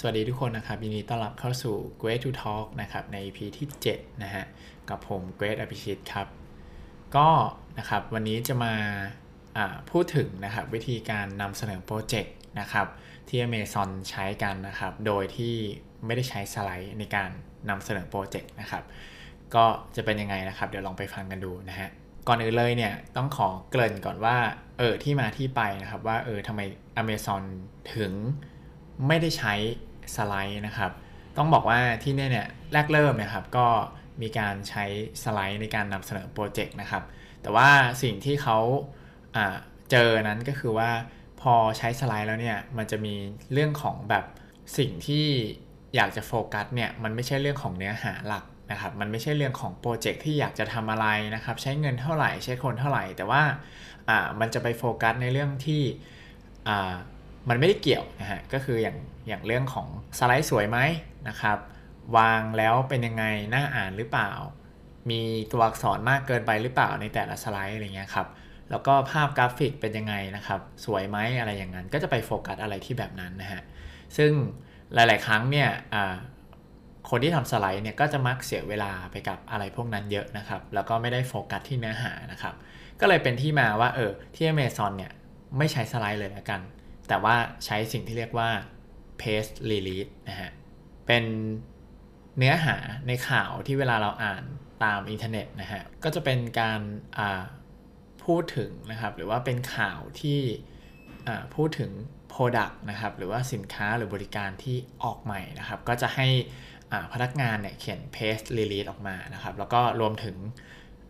สวัสดีทุกคนนะครับ ยินดีต้อนรับเข้าสู่ Great to Talk นะครับ ใน EP ที่ 7 นะฮะ กับผม Great อภิชิตครับ ก็นะครับวันนี้จะมาพูดถึงนะครับวิธีการนำเสนอโปรเจกต์นะครับที่ Amazon ใช้กันนะครับ โดยที่ไม่ได้ใช้สไลด์ในการนำเสนอโปรเจกต์นะครับ ก็จะเป็นยังไงนะครับ เดี๋ยวลองไปฟังกันดูนะฮะก่อนอื่นเลยเนี่ยต้องขอเกริ่นก่อนว่าเออที่มาที่ไปนะครับว่าเออทำไม Amazon ถึงไม่ได้ใช้ สไลด์นะครับ ต้องบอกว่าที่นี่เนี่ยแรกเริ่มนะครับก็มีการใช้สไลด์ในการนำเสนอโปรเจกต์นะครับ แต่ว่าสิ่งที่เขาเจอนั้นก็คือว่าพอใช้สไลด์แล้วเนี่ยมันจะมีเรื่องของแบบสิ่งที่อยากจะโฟกัสเนี่ยมันไม่ใช่เรื่องของเนื้อหาหลักนะครับมันไม่ใช่เรื่องของโปรเจกต์ที่อยากจะทำอะไรนะครับ ใช้เงินเท่าไหร่ใช้คนเท่าไหร่ แต่ว่าอ่ามันจะไปโฟกัสในเรื่องที่อ่า มันไม่ได้เกี่ยวนะฮะก็คืออย่างอย่างเรื่องของสไลด์สวยไหมนะครับวางแล้วเป็นยังไงน่าอ่านหรือเปล่า มีตัวอักษรมากเกินไปหรือเปล่าในแต่ละสไลด์อะไรเงี้ยครับแล้วก็ภาพกราฟิกเป็นยังไงนะครับ สวยไหมอะไรอย่างนั้น ก็จะไปโฟกัสอะไรที่แบบนั้นนะฮะซึ่งหลาย ๆ ครั้งเนี่ยคนที่ทำสไลด์เนี่ยก็จะมักเสียเวลาไปกับอะไรพวกนั้นเยอะนะครับ แล้วก็ไม่ได้โฟกัสที่เนื้อหานะครับ ก็เลยเป็นที่มาว่าเออที่ Amazon เนี่ยไม่ใช้สไลด์เลยล้วกัน แต่ว่าใช้สิ่งที่เรียกว่า paste release นะฮะ เป็นเนื้อหาในข่าวที่เวลาเราอ่านตามอินเทอร์เน็ตนะฮะ ก็จะเป็นการพูดถึงนะครับ หรือว่าเป็นข่าวที่พูดถึง Product นะครับ หรือว่าสินค้าหรือบริการที่ออกใหม่นะครับ ก็จะให้พนักงานเนี่ยเขียน paste release ออกมานะครับ แล้วก็รวมถึง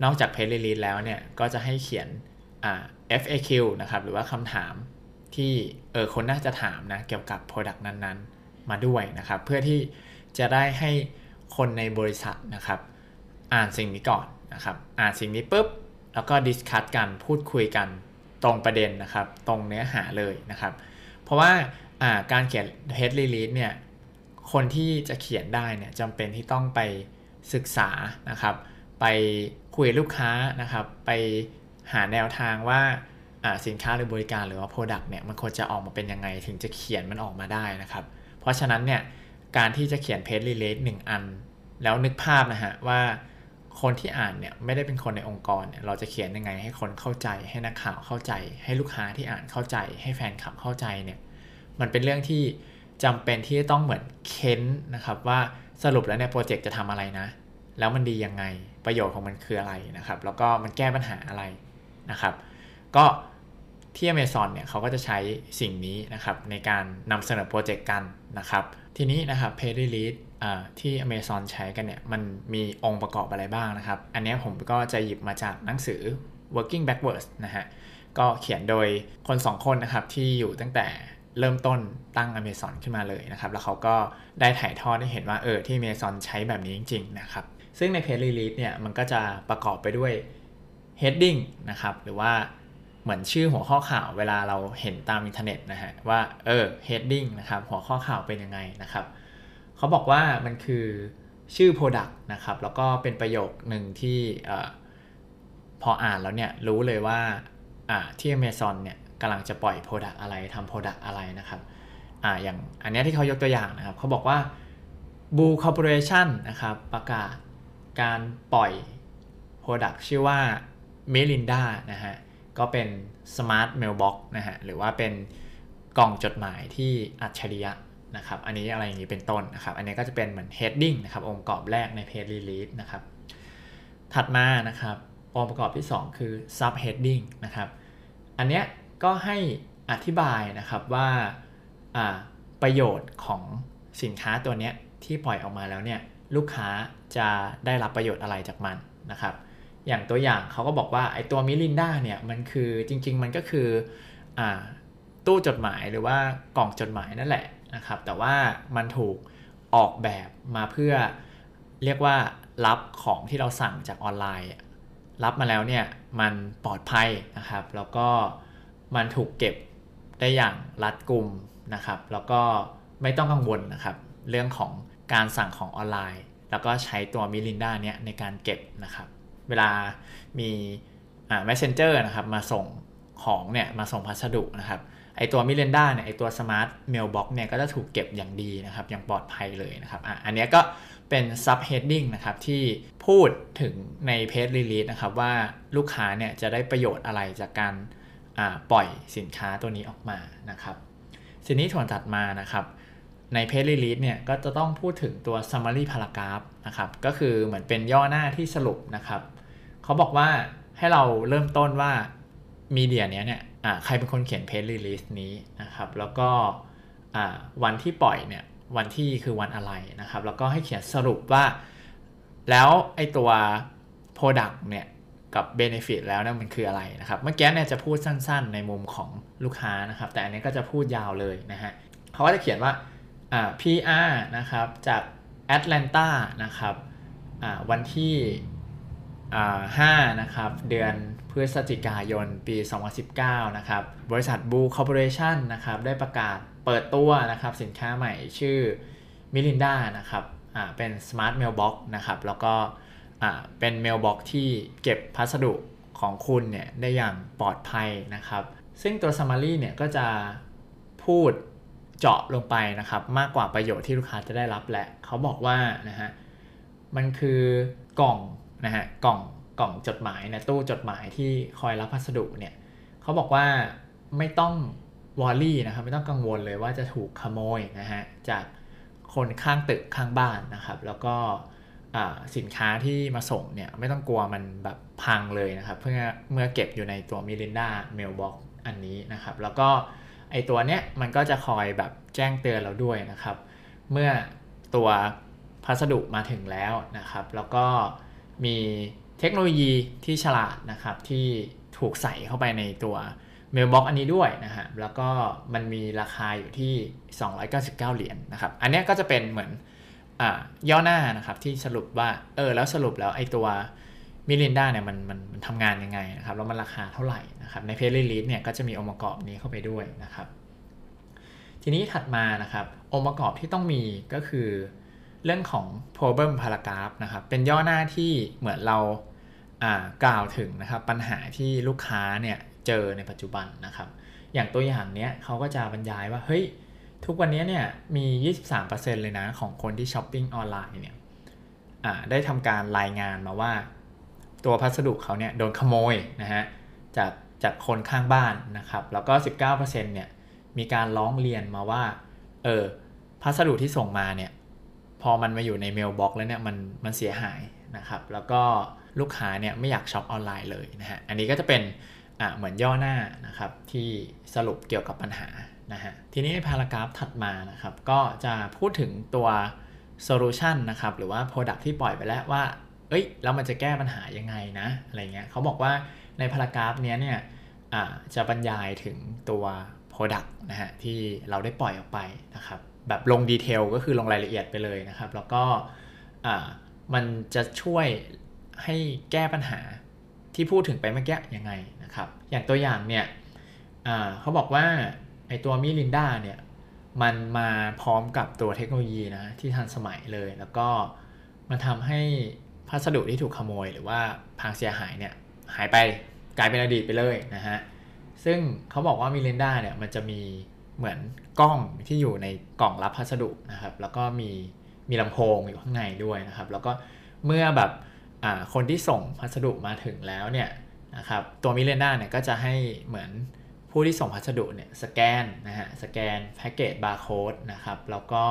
นอกจาก paste release แล้วเนี่ย ก็จะให้เขียน FAQ นะครับ หรือว่าคำถาม ที่เออคนน่าจะถามนะเกี่ยวกับ Product นั้นๆ มาด้วยนะครับ เพื่อที่จะได้ให้คนในบริษัทนะครับ อ่านสิ่งนี้ก่อนนะครับ อ่านสิ่งนี้ปุ๊บแล้วก็ดิสคัตกันพูดคุยกันตรงประเด็นนะครับ ตรงเนื้อหาเลยนะครับ เพราะว่าการเขียน head release เนี่ยคนที่จะเขียนได้เนี่ยจำเป็นที่ต้องไปศึกษานะครับ ไปคุยลูกค้านะครับ ไปหาแนวทางว่า สินค้าหรือบริการหรือว่า Product เนี่ยมันควรจะออกมาเป็นยังไงถึงจะเขียนมันออกมาได้นะครับ เพราะฉะนั้นเนี่ยการที่จะเขียนเพจรีเลทหนึ่งอัน แล้วนึกภาพนะฮะว่าคนที่อ่านเนี่ยไม่ได้เป็นคนในองค์กรเนี่ยเราจะเขียนยังไงให้คนเข้าใจ ให้นักข่าวเข้าใจ ให้ลูกค้าที่อ่านเข้าใจ ให้แฟนคลับเข้าใจเนี่ยมันเป็นเรื่องที่จำเป็นที่ต้องเหมือนเค้นนะครับว่าสรุปแล้วเนี่ยโปรเจกต์จะทำอะไรนะ แล้วมันดียังไงประโยชน์ของมันคืออะไรนะครับ แล้วก็มันแก้ปัญหาอะไรนะครับ ก็ ที่ Amazon เนี่ยเขาก็จะใช้สิ่งนี้นะครับในการนำเสนอโปรเจกต์กันนะครับ ทีนี้นะครับ Pay Release ที่ Amazon ใช้กันเนี่ยมันมีองค์ประกอบอะไรบ้างนะครับ อันนี้ผมก็จะหยิบมาจากหนังสือ Working Backwards นะฮะก็เขียนโดยคน2คนนะครับที่อยู่ตั้งแต่เริ่มต้นตั้ง Amazon ขึ้นมาเลยนะครับ แล้วเขาก็ได้ถ่ายทอดให้เห็นว่าเออที่ Amazon ใช้แบบนี้จริง ๆ นะครับ ซึ่งใน Pay Release เนี่ยมันก็จะประกอบไปด้วย heading นะครับหรือว่า เหมือนชื่อหัวข้อข่าวเวลาเราเห็นตามอินเทอร์เน็ตนะฮะว่าเออ heading นะครับหัวข้อข่าวเป็นยังไงนะครับเขาบอกว่ามันคือชื่อ Product นะครับแล้วก็เป็นประโยคหนึ่งที่พออ่านแล้วเนี่ยรู้เลยว่าที่ Amazon เนี่ยกำลังจะปล่อย Product อะไรทำ Product อะไรนะครับออย่างอันนี้ที่เขายกตัวอย่างนะครับเขาบอกว่า Blue Corporation นะครับประกาศการปล่อย Product ชื่อว่า Melinda นะฮะ ก็เป็น Smart Mailbox นะฮะหรือว่าเป็นกล่องจดหมายที่อัจฉริยะนะครับอันนี้อะไรอย่างนี้เป็นต้นนะครับ อันนี้ก็จะเป็นเหมือน heading นะครับองค์ประกอบแรกใน page release นะครับ ถัดมานะครับองค์ประกอบที่ 2 คือ sub heading นะครับอันนี้ก็ให้อธิบายนะครับว่าประโยชน์ของสินค้าตัวนี้ที่ปล่อยออกมาแล้วเนี่ยลูกค้าจะได้รับประโยชน์อะไรจากมันนะครับ อย่างตัวอย่างเขาก็บอกว่าไอตัวมิลินดาเนี่ยมันคือจริง ๆ มันก็คืออตู้จดหมายหรือว่ากล่องจดหมายนั่นแหละนะครับแต่ว่ามันถูกออกแบบมาเพื่อเรียกว่ารับของที่เราสั่งจากออนไลน์รับมาแล้วเนี่ยมันปลอดภัยนะครับ แล้วก็มันถูกเก็บได้อย่างรัดกุมนะครับ แล้วก็ไม่ต้องกังวลนะครับ เรื่องของการสั่งของออนไลน์ แล้วก็ใช้ตัวมิลินดาเนี่ยในการเก็บนะครับ เวลามีอ่า messenger นะครับมาส่งของเนี่ยมาส่งพัสดุนะครับไอตัวมิลินดาเนี่ยไอตัว smart mailbox เนี่ยก็จะถูกเก็บอย่างดีนะครับอย่างปลอดภัยเลยนะครับอะอันนี้ก็เป็น subheading นะครับที่พูดถึงใน press release นะครับว่าลูกค้าเนี่ยจะได้ประโยชน์อะไรจากการปล่อยสินค้าตัวนี้ออกมานะครับทีนี้ส่วนถัดมานะครับใน press release เนี่ยก็จะต้องพูดถึงตัว summary paragraph นะครับ ก็คือเหมือนเป็นย่อหน้าที่สรุปนะครับ เขาบอกว่าให้เราเริ่มต้นว่ามีเดียเนี้ยเนี่ยใครเป็นคนเขียนเพจรีลีสนี้นะครับ แล้วก็วันที่ปล่อยเนี่ยวันที่คือวันอะไรนะครับ แล้วก็ให้เขียนสรุปว่า แล้วไอตัว Product เนี่ยกับ Benefit แล้วเนี่ยมันคืออะไรนะครับ เมื่อกี้เนี่ยจะพูดสั้นๆ ในมุมของลูกค้านะครับ แต่อันนี้ก็จะพูดยาวเลยนะฮะเขาก็จะเขียนว่า PR นะครับจาก แอตแลนตานะครับวันที่5นะครับเดือนพฤศจิกายนปี 2019 นะครับบริษัทบูคอร์ปอเรชันนะครับได้ประกาศเปิดตัวนะครับสินค้าใหม่ชื่อมิลินดานะครับเป็น Smart Mailbox นะครับแล้วก็เป็น Mailbox ที่เก็บพัสดุของคุณเนี่ยได้อย่างปลอดภัยนะครับ ซึ่งตัว Summary เนี่ยก็จะพูด เจาะลงไปนะครับ มากกว่าประโยชน์ที่ลูกค้าจะได้รับแหละเขาบอกว่านะฮะมันคือกล่องนะฮะกล่องกล่องจดหมายนะตู้จดหมายที่คอยรับพัสดุเนี่ยเขาบอกว่าไม่ต้องวอลลี่นะครับไม่ต้องกังวลเลยว่าจะถูกขโมยนะฮะจากคนข้างตึกข้างบ้านนะครับ แล้วก็สินค้าที่มาส่งเนี่ยไม่ต้องกลัวมันแบบพังเลยนะครับ เพื่อเมื่อเก็บอยู่ในตัวมิลินดาmailbox อันนี้นะครับ แล้วก็ ไอตัวเนี้ยมันก็จะคอยแบบแจ้งเตือนเราด้วยนะครับ เมื่อตัวพัสดุมาถึงแล้วนะครับ แล้วก็มีเทคโนโลยีที่ฉลาดนะครับที่ถูกใส่เข้าไปในตัว mailbox อันนี้ด้วยนะฮะแล้วก็มันมีราคาอยู่ที่ 299 เหรียญนะครับ อันนี้ก็จะเป็นเหมือนย่อหน้านะครับที่สรุปว่าเออแล้วสรุปแล้วไอ้ตัว มิลินดาเนี่ยมันมันมันทำงานยังไงนะครับแล้วมันราคาเท่าไหร่นะครับใน press release เนี่ยก็จะมีองค์ประกอบนี้เข้าไปด้วยนะครับ ทีนี้ถัดมานะครับองค์ประกอบที่ต้องมีก็คือเรื่องของ problem paragraph นะครับเป็นย่อหน้าที่เหมือนเรากล่าวถึงนะครับปัญหาที่ลูกค้าเนี่ยเจอในปัจจุบันนะครับ อย่างตัวอย่างเนี้ยเขาก็จะบรรยายว่าเฮ้ยทุกวันนี้เนี่ยมี 23%เลยนะของคนที่ช้อปปิ้งออนไลน์เนี่ยได้ทำการรายงานมาว่า ตัวพัสดุเขาเนี่ยโดนขโมยนะฮะจากจากคนข้างบ้านนะครับ แล้วก็ 19%เนี่ยมีการร้องเรียนมาว่าเออพัสดุที่ส่งมาเนี่ยพอมันมาอยู่ใน mailbox แล้วเนี่ยมันมันเสียหายนะครับ แล้วก็ลูกค้าเนี่ยไม่อยากช็อปออนไลน์เลยนะฮะอันนี้ก็จะเป็นอะเหมือนย่อหน้านะครับที่สรุปเกี่ยวกับปัญหานะฮะทีนี้ใน paragraph ถัดมานะครับก็จะพูดถึงตัวโซลูชันนะครับหรือว่า Product ที่ปล่อยไปแล้วว่า เอ้ยแล้วมันจะแก้ปัญหายังไงนะอะไรเงี้ยเขาบอกว่าในพารากราฟนี้ยเนี่ยจะบรรยายถึงตัว Product นะฮะที่เราได้ปล่อยออกไปนะครับแบบลงดีเทลก็คือลงรายละเอียดไปเลยนะครับ แล้วก็มันจะช่วยให้แก้ปัญหาที่พูดถึงไปเมื่อกี้ยังไงนะครับ อย่างตัวอย่างเนี่ยเขาบอกว่าไอตัวมิลินดาเนี่ยมันมาพร้อมกับตัวเทคโนโลยีนะที่ทันสมัยเลย แล้วก็มันทำให้ พัสดุที่ถูกขโมยหรือว่าพังเสียหายเนี่ยหายไปกลายเป็นอดีตไปเลยนะฮะซึ่งเขาบอกว่ามิลินดาเนี่ยมันจะมีเหมือนกล้องที่อยู่ในกล่องรับพัสดุนะครับแล้วก็มีมีลำโพงอยู่ข้างในด้วยนะครับแล้วก็เมื่อแบบคนที่ส่งพัสดุมาถึงแล้วเนี่ยนะครับตัวมิเลน่าเนี่ยก็จะให้เหมือนผู้ที่ส่งพัสดุเนี่ยสแกนนะฮะสแกนแพ็กเกจบาร์โค้ดนะครับแล้วก็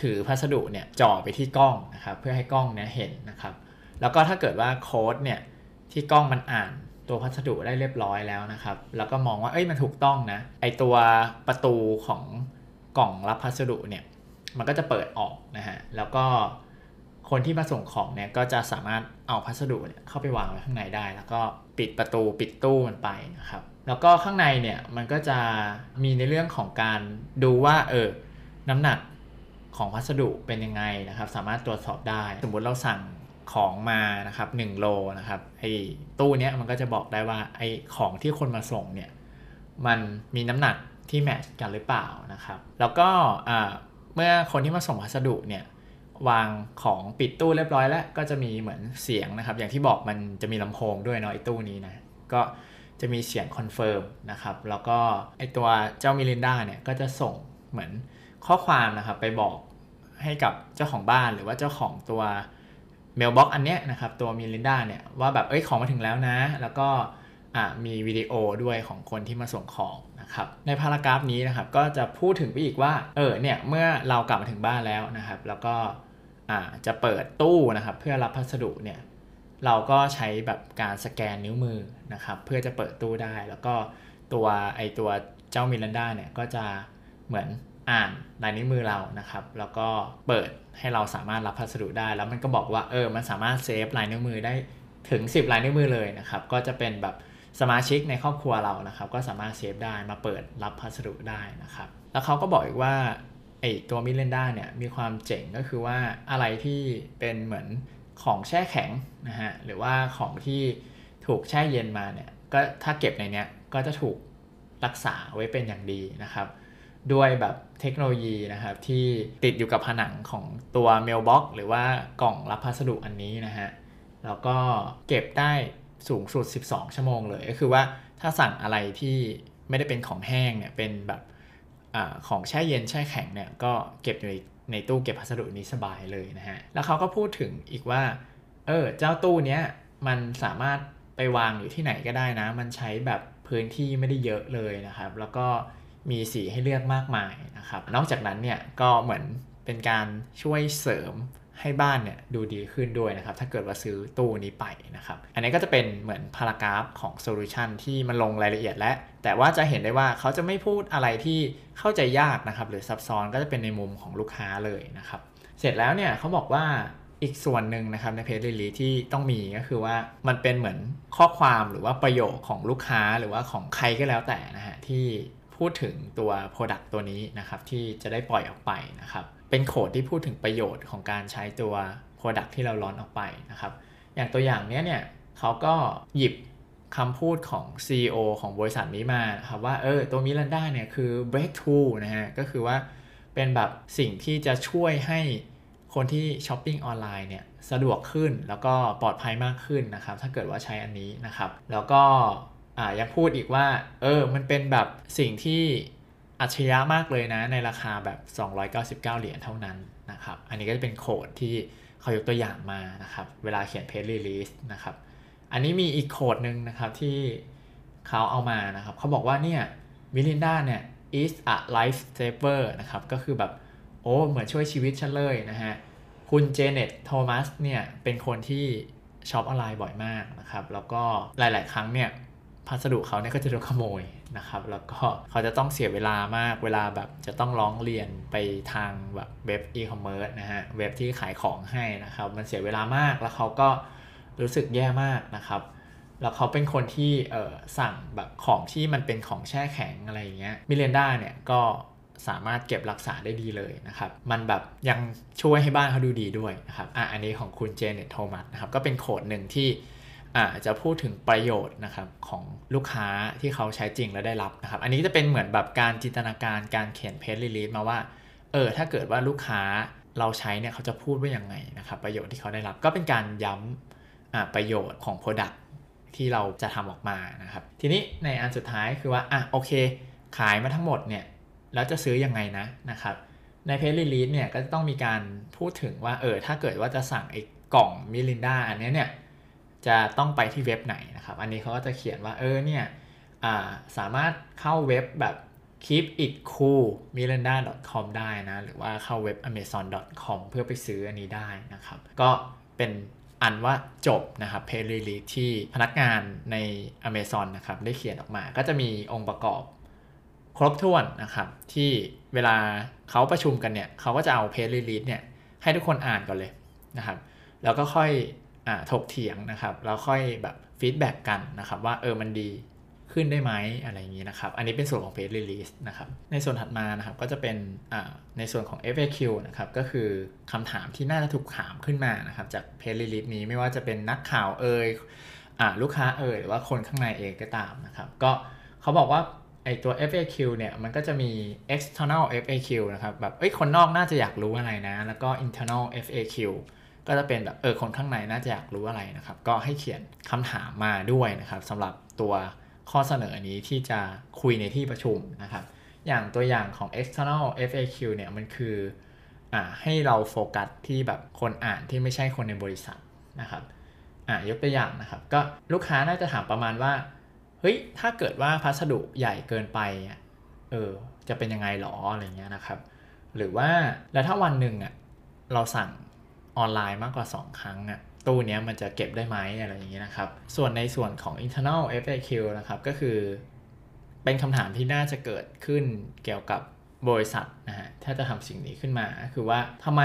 ถือพัสดุเนี่ยจ่อไปที่กล้องนะครับเพื่อให้กล้องเนี่ยเห็นนะครับ แล้วก็ถ้าเกิดว่าโค้ดเนี่ยที่กล้องมันอ่านตัวพัสดุได้เรียบร้อยแล้วนะครับ แล้วก็มองว่าเอ้ยมันถูกต้องนะ ไอตัวประตูของกล่องรับพัสดุเนี่ยมันก็จะเปิดออกนะฮะ แล้วก็คนที่มาส่งของเนี่ยก็จะสามารถเอาพัสดุเนี่ยเข้าไปวางไว้ข้างในได้ แล้วก็ปิดประตูปิดตู้มันไปนะครับ แล้วก็ข้างในเนี่ยมันก็จะมีในเรื่องของการดูว่าเออน้ำหนักของพัสดุเป็นยังไงนะครับ สามารถตรวจสอบได้ สมมติเราสั่ง ของมานะครับ1โลนะครับไอ้ตู้เนี้ยมันก็จะบอกได้ว่าไอ้ของที่คนมาส่งเนี่ยมันมีน้ำหนักที่แมทช์กันหรือเปล่านะครับ แล้วก็เมื่อคนที่มาส่งพัสดุเนี่ยวางของปิดตู้เรียบร้อยแล้ว ก็จะมีเหมือนเสียงนะครับ อย่างที่บอกมันจะมีลำโพงด้วยเนาะไอ้ตู้นี้นะก็จะมีเสียง confirm นะครับ แล้วก็ไอตัวเจ้ามิลินดาเนี่ยก็จะส่งเหมือนข้อความนะครับไปบอกให้กับเจ้าของบ้านหรือว่าเจ้าของตัว mailbox อันเนี้ยนะครับตัวมิลินดาเนี่ยว่าแบบเอ้ยของมาถึงแล้วนะ แล้วก็มีวิดีโอด้วยของคนที่มาส่งของนะครับในพารากราฟนี้นะครับก็จะพูดถึงไปอีกว่าเออเนี่ยเมื่อเรากลับมาถึงบ้านแล้วนะครับ แล้วก็จะเปิดตู้นะครับเพื่อรับพัสดุเนี่ยเราก็ใช้แบบการสแกนนิ้วมือนะครับเพื่อจะเปิดตู้ได้ แล้วก็ตัวไอตัวเจ้ามิลันดาเนี่ยก็จะเหมือน อ่านลายนิ้วมือเรานะครับ แล้วก็เปิดให้เราสามารถรับพัสดุได้ แล้วมันก็บอกว่าเออมันสามารถเซฟลายนิ้วมือได้ถึง 10 ลายนิ้วมือเลยนะครับ ก็จะเป็นแบบสมาชิกในครอบครัวเรานะครับ ก็สามารถเซฟได้มาเปิดรับพัสดุได้นะครับ แล้วเขาก็บอกอีกว่าไอตัวมิเลนด้าเนี่ยมีความเจ๋งก็คือว่าอะไรที่เป็นเหมือนของแช่แข็งนะฮะหรือว่าของที่ถูกแช่เย็นมาเนี่ยก็ถ้าเก็บในเนี้ยก็จะถูกรักษาไว้เป็นอย่างดีนะครับ ด้วยแบบเทคโนโลยีนะครับ ที่ติดอยู่กับผนังของตัวเมลบ็อกหรือว่ากล่องรับพัสดุอันนี้นะฮะ แล้วก็เก็บได้สูงสุด 12 ชั่วโมงเลย ก็คือว่าถ้าสั่งอะไรที่ไม่ได้เป็นของแห้งเนี่ย เป็นแบบอของแช่เย็นแช่แข็งเนี่ย ก็เก็บอยู่ในตู้เก็บพัสดุนี้สบายเลยนะฮะ แล้วเขาก็พูดถึงอีกว่า เออ เจ้าตู้เนี้ยมันสามารถไปวางอยู่ที่ไหนก็ได้นะ มันใช้แบบพื้นที่ไม่ได้เยอะเลยนะครับ แล้วก็ มีสีให้เลือกมากมายนะครับ นอกจากนั้นเนี่ยก็เหมือนเป็นการช่วยเสริมให้บ้านเนี่ยดูดีขึ้นด้วยนะครับ ถ้าเกิดว่าซื้อตู้นี้ไปนะครับ อันนี้ก็จะเป็นเหมือน paragraph ของ solution ที่มันลงรายละเอียดแหละ แต่ว่าจะเห็นได้ว่าเขาจะไม่พูดอะไรที่เข้าใจยากนะครับ หรือซับซ้อนก็จะเป็นในมุมของลูกค้าเลยนะครับ เสร็จแล้วเนี่ยเขาบอกว่าอีกส่วนหนึ่งนะครับใน press release ที่ต้องมีก็คือว่ามันเป็นเหมือนข้อความหรือว่าประโยคของลูกค้าหรือว่าของใครก็แล้วแต่นะฮะที่ พูดถึงตัว Product ตัวนี้นะครับที่จะได้ปล่อยออกไปนะครับเป็นโคดที่พูดถึงประโยชน์ของการใช้ตัว Product ที่เราล้อนออกไปนะครับอย่างตัวอย่างนี้เนี่ยเขาก็หยิบคำพูดของ CEO ของบริษัทนี้มาครับว่าเออตัวมิลันดาเนี่ยคือ breakthrough นะฮะก็คือว่าเป็นแบบสิ่งที่จะช่วยให้คนที่ช้อปปิ้งออนไลน์เนี่ยสะดวกขึ้นแล้วก็ปลอดภัยมากขึ้นนะครับถ้าเกิดว่าใช้อันนี้นะครับแล้วก็ ยังพูดอีกว่า เออ มันเป็นแบบสิ่งที่อัจฉริยะมากเลยนะ ในราคาแบบ 299 เหรียญเท่านั้นนะครับ อันนี้ก็จะเป็นโค้ดที่เขายกตัวอย่างมานะครับ เวลาเขียนเพจรีลิสนะครับ อันนี้มีอีกโค้ดหนึ่งนะครับที่เขาเอามานะครับ เขาบอกว่าเนี่ยมิลินดาเนี่ย is a life saver นะครับ ก็คือแบบโอ้เหมือนช่วยชีวิตฉันเลยนะฮะ คุณเจเน็ตโทมัสเนี่ยเป็นคนที่ช็อปออนไลน์บ่อยมากนะครับ แล้วก็หลาย ๆ ครั้งเนี่ย พัสดุเขาเนี่ยก็จะโดนขโมยนะครับ แล้วก็เขาจะต้องเสียเวลามาก เวลาแบบจะต้องร้องเรียนไปทางแบบเว็บอีคอมเมิร์ซนะฮะ เว็บที่ขายของให้นะครับ มันเสียเวลามาก แล้วเขาก็รู้สึกแย่มากนะครับ แล้วเขาเป็นคนที่เออสั่งแบบของที่มันเป็นของแช่แข็งอะไรอย่างเงี้ย มิลินดาเนี่ยก็สามารถเก็บรักษาได้ดีเลยนะครับ มันแบบยังช่วยให้บ้านเขาดูดีด้วยนะครับ อะ อันนี้ของคุณเจเน็ตโทมัสนะครับ ก็เป็นโค้ดหนึ่งที่ จจะพูดถึงประโยชน์นะครับของลูกค้าที่เขาใช้จริงและได้รับนะครับ อันนี้จะเป็นเหมือนแบบการจินตนาการการเขียนเพจรีลีสมาว่าเออถ้าเกิดว่าลูกค้าเราใช้เนี่ยเขาจะพูดว่ายังไงนะครับประโยชน์ที่เขาได้รับก็เป็นการย้ำประโยชน์ของ Product ที่เราจะทำออกมานะครับ ทีนี้ในอันสุดท้ายคือว่าอะโอเค ขายมาทั้งหมดเนี่ยแล้วจะซื้อยังไงนะนะครับ ใน press release เนี่ยก็ต้องมีการพูดถึงว่าเออถ้าเกิดว่าจะสั่งไอ้กล่องมิลินดาอันนี้เนี่ย จะต้องไปที่เว็บไหนนะครับ อันนี้เขาก็จะเขียนว่าเออเนี่ยสามารถเข้าเว็บแบบ keep it cool melinda com ได้นะ หรือว่าเข้าเว็บ amazon com เพื่อไปซื้ออันนี้ได้นะครับ ก็เป็นอันว่าจบนะครับ press release ที่พนักงานใน Amazon นะครับได้เขียนออกมา ก็จะมีองค์ประกอบครบถ้วนนะครับที่เวลาเขาประชุมกันเนี่ยเขาก็จะเอา press release เนี่ยให้ทุกคนอ่านก่อนเลยนะครับ แล้วก็ค่อย ถกเถียงนะครับ แล้วค่อยแบบ feedback กันนะครับว่าเออมันดีขึ้นได้ไหมอะไรอย่างนี้นะครับ อันนี้เป็นส่วนของ press release นะครับ ในส่วนถัดมานะครับก็จะเป็นในส่วนของ FAQ นะครับ ก็คือคำถามที่น่าจะถูกถามขึ้นมานะครับ จาก press release นี้ไม่ว่าจะเป็นนักข่าวเอ่ยลูกค้าเอ่ยหรือว่าคนข้างในเองก็ตามนะครับ ก็เขาบอกว่าไอตัว FAQ เนี่ยมันก็จะมี external FAQ นะครับ แบบเอ้ยคนนอกน่าจะอยากรู้อะไรนะ แล้วก็ internal FAQ ก็จะเป็นแบบเออคนข้างในน่าจะอยากรู้อะไรนะครับ ก็ให้เขียนคำถามมาด้วยนะครับสำหรับตัวข้อเสนอนี้ที่จะคุยในที่ประชุมนะครับ อย่างตัวอย่างของ external FAQ เนี่ยมันคืออ่าให้เราโฟกัสที่แบบคนอ่านที่ไม่ใช่คนในบริษัทนะครับอ่ายกตัวอย่างนะครับ ก็ลูกค้าน่าจะถามประมาณว่าเฮ้ยถ้าเกิดว่าพัสดุใหญ่เกินไปเออจะเป็นยังไงหรออะไรเงี้ยนะครับ หรือว่าแล้วถ้าวันหนึ่งอะเราสั่ง ออนไลน์มากกว่า 2 ครั้งอะตู้นี้มันจะเก็บได้ไหมอะไรอย่างเงี้ยนะครับ ส่วนในส่วนของ internal FAQ นะครับก็คือ เป็นคำถามที่น่าจะเกิดขึ้นเกี่ยวกับบริษัทนะฮะถ้าจะทำสิ่งนี้ขึ้นมา คือว่าทำไม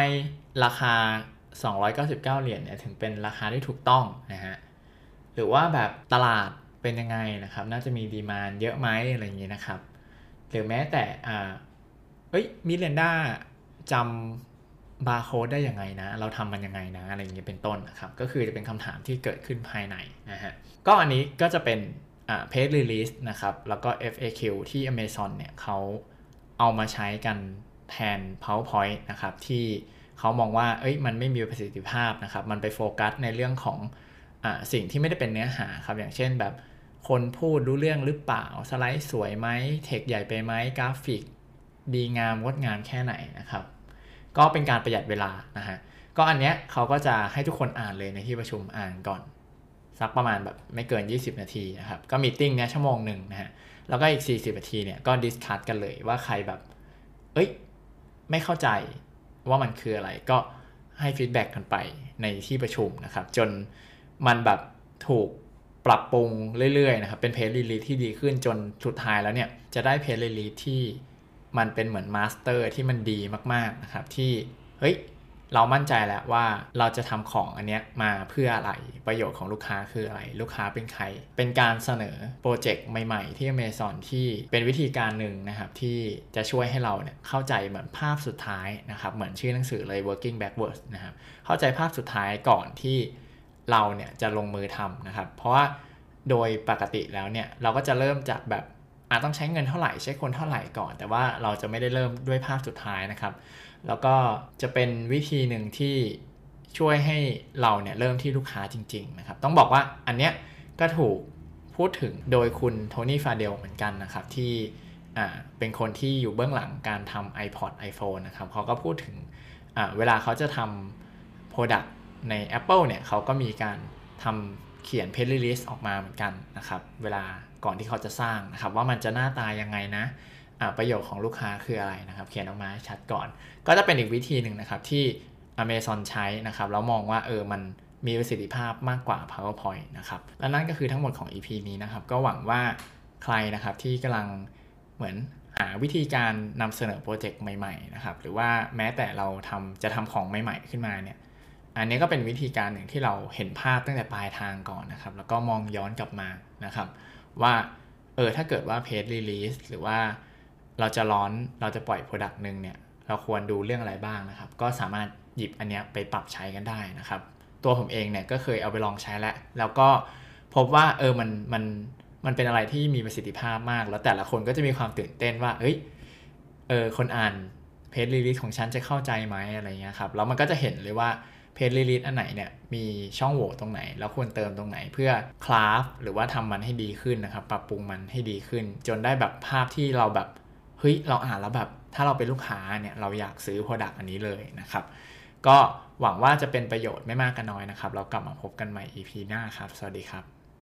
ราคา 299 เหรียญเนี่ยถึงเป็นราคาที่ถูกต้องนะฮะหรือว่าแบบตลาดเป็นยังไงนะครับ น่าจะมี demand เยอะไหมอะไรอย่างเงี้ยนะครับ หรือแม้แต่อ่าเอ้ยมิลินดาจำ บาร์โค้ดได้ยังไงนะ เราทำมันยังไงนะ อะไรอย่างเงี้ยเป็นต้นนะครับ ก็คือจะเป็นคำถามที่เกิดขึ้นภายในนะฮะ ก็อันนี้ก็จะเป็นอ่า press release นะครับ แล้วก็ FAQ ที่ Amazon เนี่ยเขาเอามาใช้กันแทน PowerPoint นะครับ ที่เขามองว่า เอ้ย มันไม่มีประสิทธิภาพนะครับ มันไปโฟกัสในเรื่องของอสิ่งที่ไม่ได้เป็นเนื้อหาครับ อย่างเช่นแบบคนพูดรู้เรื่องหรือเปล่า สไลด์สวยไหม เทคใหญ่ไปไหม กราฟิก ดีงามงดงามแค่ไหนนะครับ ก็เป็นการประหยัดเวลานะฮะก็อันเนี้ยเขาก็จะให้ทุกคนอ่านเลยในที่ประชุมอ่านก่อน สักประมาณแบบไม่เกิน 20 นาทีนะครับก็ meeting เนี้ยชั่วโมงหนึ่งนะฮะแล้วก็อีก 40 นาทีเนี่ยก็ discuss กันเลยว่าใครแบบ เอ้ย ไม่เข้าใจว่ามันคืออะไรก็ให้ feedback กันไปในที่ประชุมนะครับ จนมันแบบถูกปรับปรุงเรื่อยๆนะครับ เป็น press release ที่ดีขึ้นจนสุดท้ายแล้วเนี่ย จะได้ press release ที่ มันเป็นเหมือน master ที่มันดีมากๆนะครับที่เฮ้ยเรามั่นใจแล้วว่าเราจะทำของอันเนี้ยมาเพื่ออะไรประโยชน์ของลูกค้าคืออะไร ลูกค้าเป็นใคร เป็นการเสนอโปรเจกต์ใหม่ๆ ที่ Amazon ที่เป็นวิธีการหนึ่งนะครับ ที่จะช่วยให้เราเนี่ยเข้าใจเหมือนภาพสุดท้ายนะครับ เหมือนชื่อหนังสือเลย working backwards นะครับเข้าใจภาพสุดท้ายก่อนที่เราเนี่ยจะลงมือทำนะครับ เพราะว่าโดยปกติแล้วเนี่ยเราก็จะเริ่มจากแบบ อาจต้องใช้เงินเท่าไหร่ใช้คนเท่าไหร่ก่อน แต่ว่าเราจะไม่ได้เริ่มด้วยภาพสุดท้ายนะครับ แล้วก็จะเป็นวิธีหนึ่งที่ช่วยให้เราเนี่ยเริ่มที่ลูกค้าจริง ๆ นะครับ ต้องบอกว่าอันเนี้ยก็ถูกพูดถึงโดยคุณโทนี่ฟาเดลเหมือนกันนะครับที่อ่าเป็นคนที่อยู่เบื้องหลังการทำ iPod iPhone นะครับเขาก็พูดถึงอ่าเวลาเขาจะทำ Product ใน Apple เนี่ยเขาก็มีการทำเขียนเพจลิสต์ออกมาเหมือนกันนะครับ เวลา ก่อนที่เขาจะสร้างนะครับ ว่ามันจะหน้าตายังไงนะประโยชน์ของลูกค้าคืออะไรนะครับ เขียนออกมาชัดก่อน ก็จะเป็นอีกวิธีหนึ่งนะครับที่ Amazon ใช้นะครับแล้วมองว่าเออมันมีประสิทธิภาพมากกว่า PowerPoint นะครับ และนั่นก็คือทั้งหมดของ EP นี้นะครับ ก็หวังว่าใครนะครับที่กำลังเหมือนหาวิธีการนำเสนอโปรเจกต์ใหม่ๆนะครับหรือว่าแม้แต่เราทำจะทำของใหม่ๆ ขึ้นมาเนี่ยอันนี้ก็เป็นวิธีการหนึ่งที่เราเห็นภาพตั้งแต่ปลายทางก่อนนะครับ แล้วก็มองย้อนกลับมานะครับ ว่าเออถ้าเกิดว่า press release หรือว่าเราจะ launch เราจะปล่อย product หนึ่งเนี่ยเราควรดูเรื่องอะไรบ้างนะครับ ก็สามารถหยิบอันเนี้ยไปปรับใช้กันได้นะครับ ตัวผมเองเนี่ยก็เคยเอาไปลองใช้แล้ว แล้วก็พบว่าเออมันมันมันเป็นอะไรที่มีประสิทธิภาพมาก แล้วแต่ละคนก็จะมีความตื่นเต้นว่าเอ้ยเออคนอ่าน press release ของฉันจะเข้าใจไหมอะไรเงี้ยครับแล้วมันก็จะเห็นเลยว่า press release อันไหนเนี่ยมีช่องโหว่ตรงไหน แล้วควรเติมตรงไหนเพื่อคราฟหรือว่าทำมันให้ดีขึ้นนะครับปรับปรุงมันให้ดีขึ้น จนได้แบบภาพที่เราแบบเฮ้ยเราอ่านแล้วแบบถ้าเราเป็นลูกค้าเนี่ยเราอยากซื้อ Product อันนี้เลยนะครับก็หวังว่าจะเป็นประโยชน์ไม่มากก็นน้อยนะครับ เรากลับมาพบกันใหม่ EP หน้าครับ สวัสดีครับ